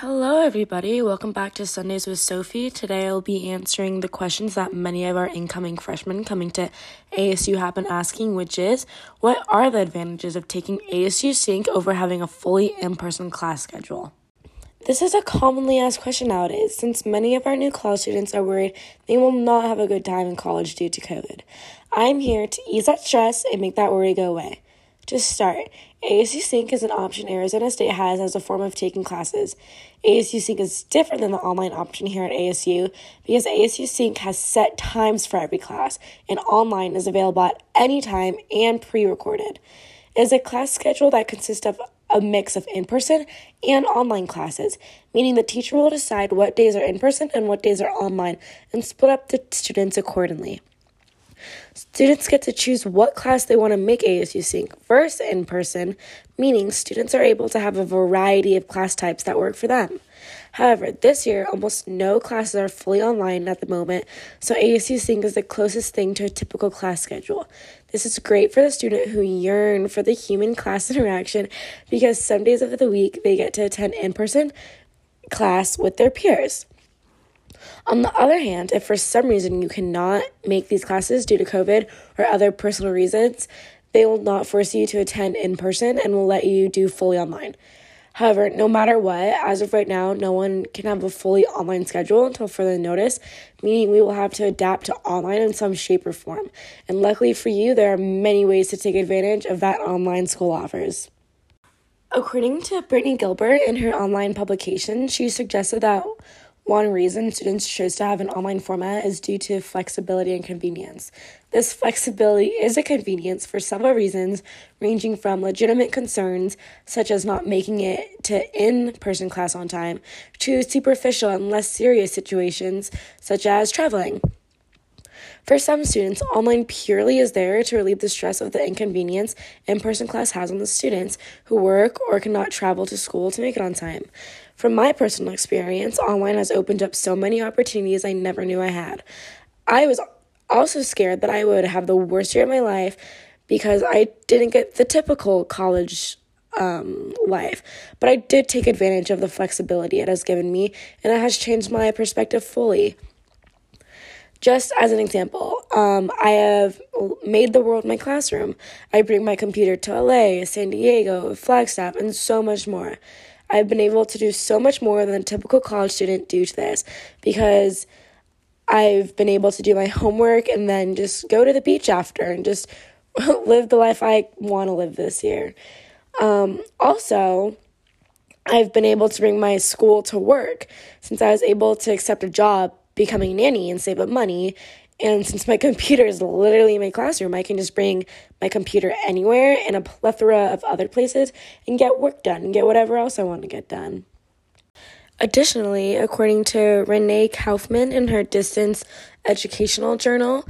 Hello, everybody. Welcome back to Sundays with Sophie. Today I'll be answering the questions that many of our incoming freshmen coming to ASU have been asking, which is what are the advantages of taking ASU Sync over having a fully in person class schedule? This is a commonly asked question nowadays since many of our new college students are worried they will not have a good time in college due to COVID. I'm here to ease that stress and make that worry go away. To start, ASU Sync is an option Arizona State has as a form of taking classes. ASU Sync is different than the online option here at ASU because ASU Sync has set times for every class, and online is available at any time and pre recorded. It is a class schedule that consists of a mix of in person and online classes, meaning the teacher will decide what days are in person and what days are online and split up the students accordingly. Students get to choose what class they want to make ASU Sync first in person, meaning students are able to have a variety of class types that work for them. However, this year, almost no classes are fully online at the moment, so ASU Sync is the closest thing to a typical class schedule. This is great for the student who yearn for the human class interaction because some days of the week they get to attend in person class with their peers. On the other hand, if for some reason you cannot make these classes due to COVID or other personal reasons, they will not force you to attend in person and will let you do fully online. However, no matter what, as of right now, no one can have a fully online schedule until further notice, meaning we will have to adapt to online in some shape or form. And luckily for you, there are many ways to take advantage of that online school offers. According to Brittany Gilbert in her online publication, she suggested that one reason students choose to have an online format is due to flexibility and convenience. This flexibility is a convenience for several reasons, ranging from legitimate concerns, such as not making it to in person class on time, to superficial and less serious situations, such as traveling. For some students, online purely is there to relieve the stress of the inconvenience in person class has on the students who work or cannot travel to school to make it on time. From my personal experience, online has opened up so many opportunities I never knew I had. I was also scared that I would have the worst year of my life because I didn't get the typical college um, life. But I did take advantage of the flexibility it has given me, and it has changed my perspective fully. Just as an example, um, I have made the world my classroom. I bring my computer to LA, San Diego, Flagstaff, and so much more. I've been able to do so much more than a typical college student due to this because I've been able to do my homework and then just go to the beach after and just live the life I want to live this year. Um, also, I've been able to bring my school to work since I was able to accept a job becoming a nanny and save up money. And since my computer is literally in my classroom, I can just bring my computer anywhere in a plethora of other places and get work done and get whatever else I want to get done. Additionally, according to Renee Kaufman in her Distance Educational Journal,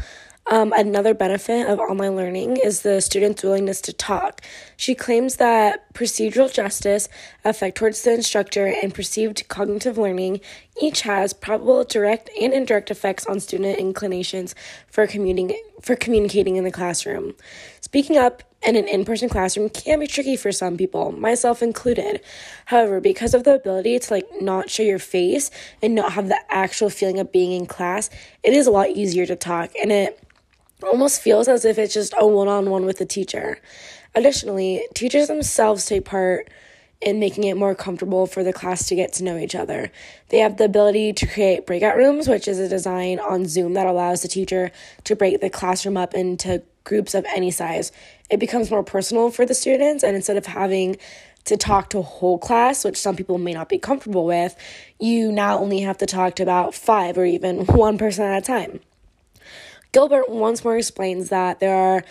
um, another benefit of online learning is the student's willingness to talk. She claims that procedural justice, effect towards the instructor, and perceived cognitive learning each has probable direct and indirect effects on student inclinations for commuting for communicating in the classroom. Speaking up in an in-person classroom can be tricky for some people, myself included. However, because of the ability to like not show your face and not have the actual feeling of being in class, it is a lot easier to talk and it almost feels as if it's just a one on one with the teacher. Additionally, teachers themselves take part in making it more comfortable for the class to get to know each other. They have the ability to create breakout rooms, which is a design on Zoom that allows the teacher to break the classroom up into groups of any size. It becomes more personal for the students, and instead of having to talk to a whole class, which some people may not be comfortable with, you now only have to talk to about five or even one person at a time. Gilbert once more explains that there are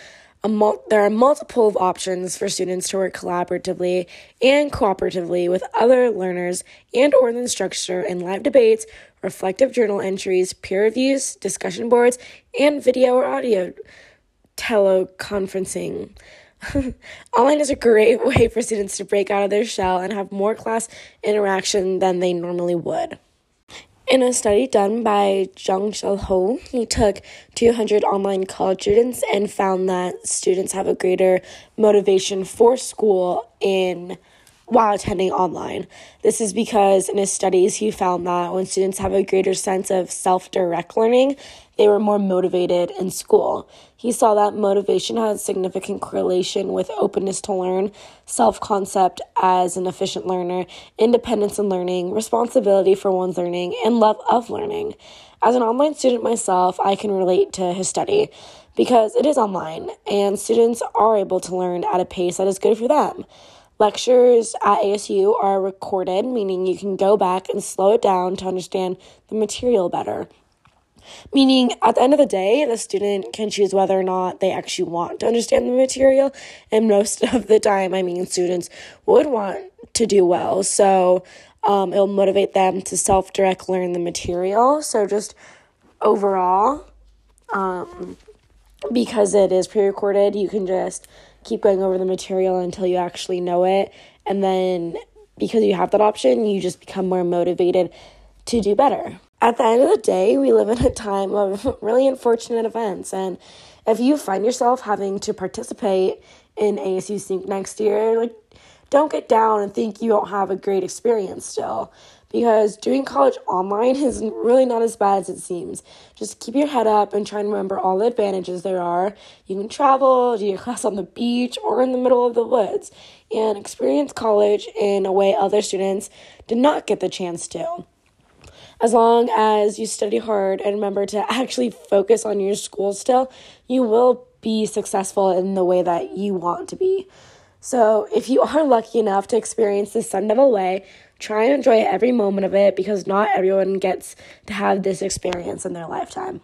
Mul- there are multiple options for students to work collaboratively and cooperatively with other learners and or the instructor in live debates, reflective journal entries, peer reviews, discussion boards, and video or audio teleconferencing. Online is a great way for students to break out of their shell and have more class interaction than they normally would. In a study done by Shil Ho, he took 200 online college students and found that students have a greater motivation for school in while attending online. This is because in his studies, he found that when students have a greater sense of self direct learning, they were more motivated in school. He saw that motivation had significant correlation with openness to learn, self concept as an efficient learner, independence in learning, responsibility for one's learning, and love of learning. As an online student myself, I can relate to his study because it is online and students are able to learn at a pace that is good for them. Lectures at ASU are recorded, meaning you can go back and slow it down to understand the material better. Meaning, at the end of the day, the student can choose whether or not they actually want to understand the material. And most of the time, I mean, students would want to do well. So, um, it'll motivate them to self direct learn the material. So, just overall, um, because it is pre recorded, you can just keep going over the material until you actually know it. And then because you have that option, you just become more motivated to do better. At the end of the day, we live in a time of really unfortunate events. And if you find yourself having to participate in ASU Sync next year, like don't get down and think you don't have a great experience still because doing college online is really not as bad as it seems. Just keep your head up and try and remember all the advantages there are. You can travel, do your class on the beach or in the middle of the woods, and experience college in a way other students did not get the chance to. As long as you study hard and remember to actually focus on your school still, you will be successful in the way that you want to be. So, if you are lucky enough to experience the Sun Devil way, try and enjoy every moment of it because not everyone gets to have this experience in their lifetime.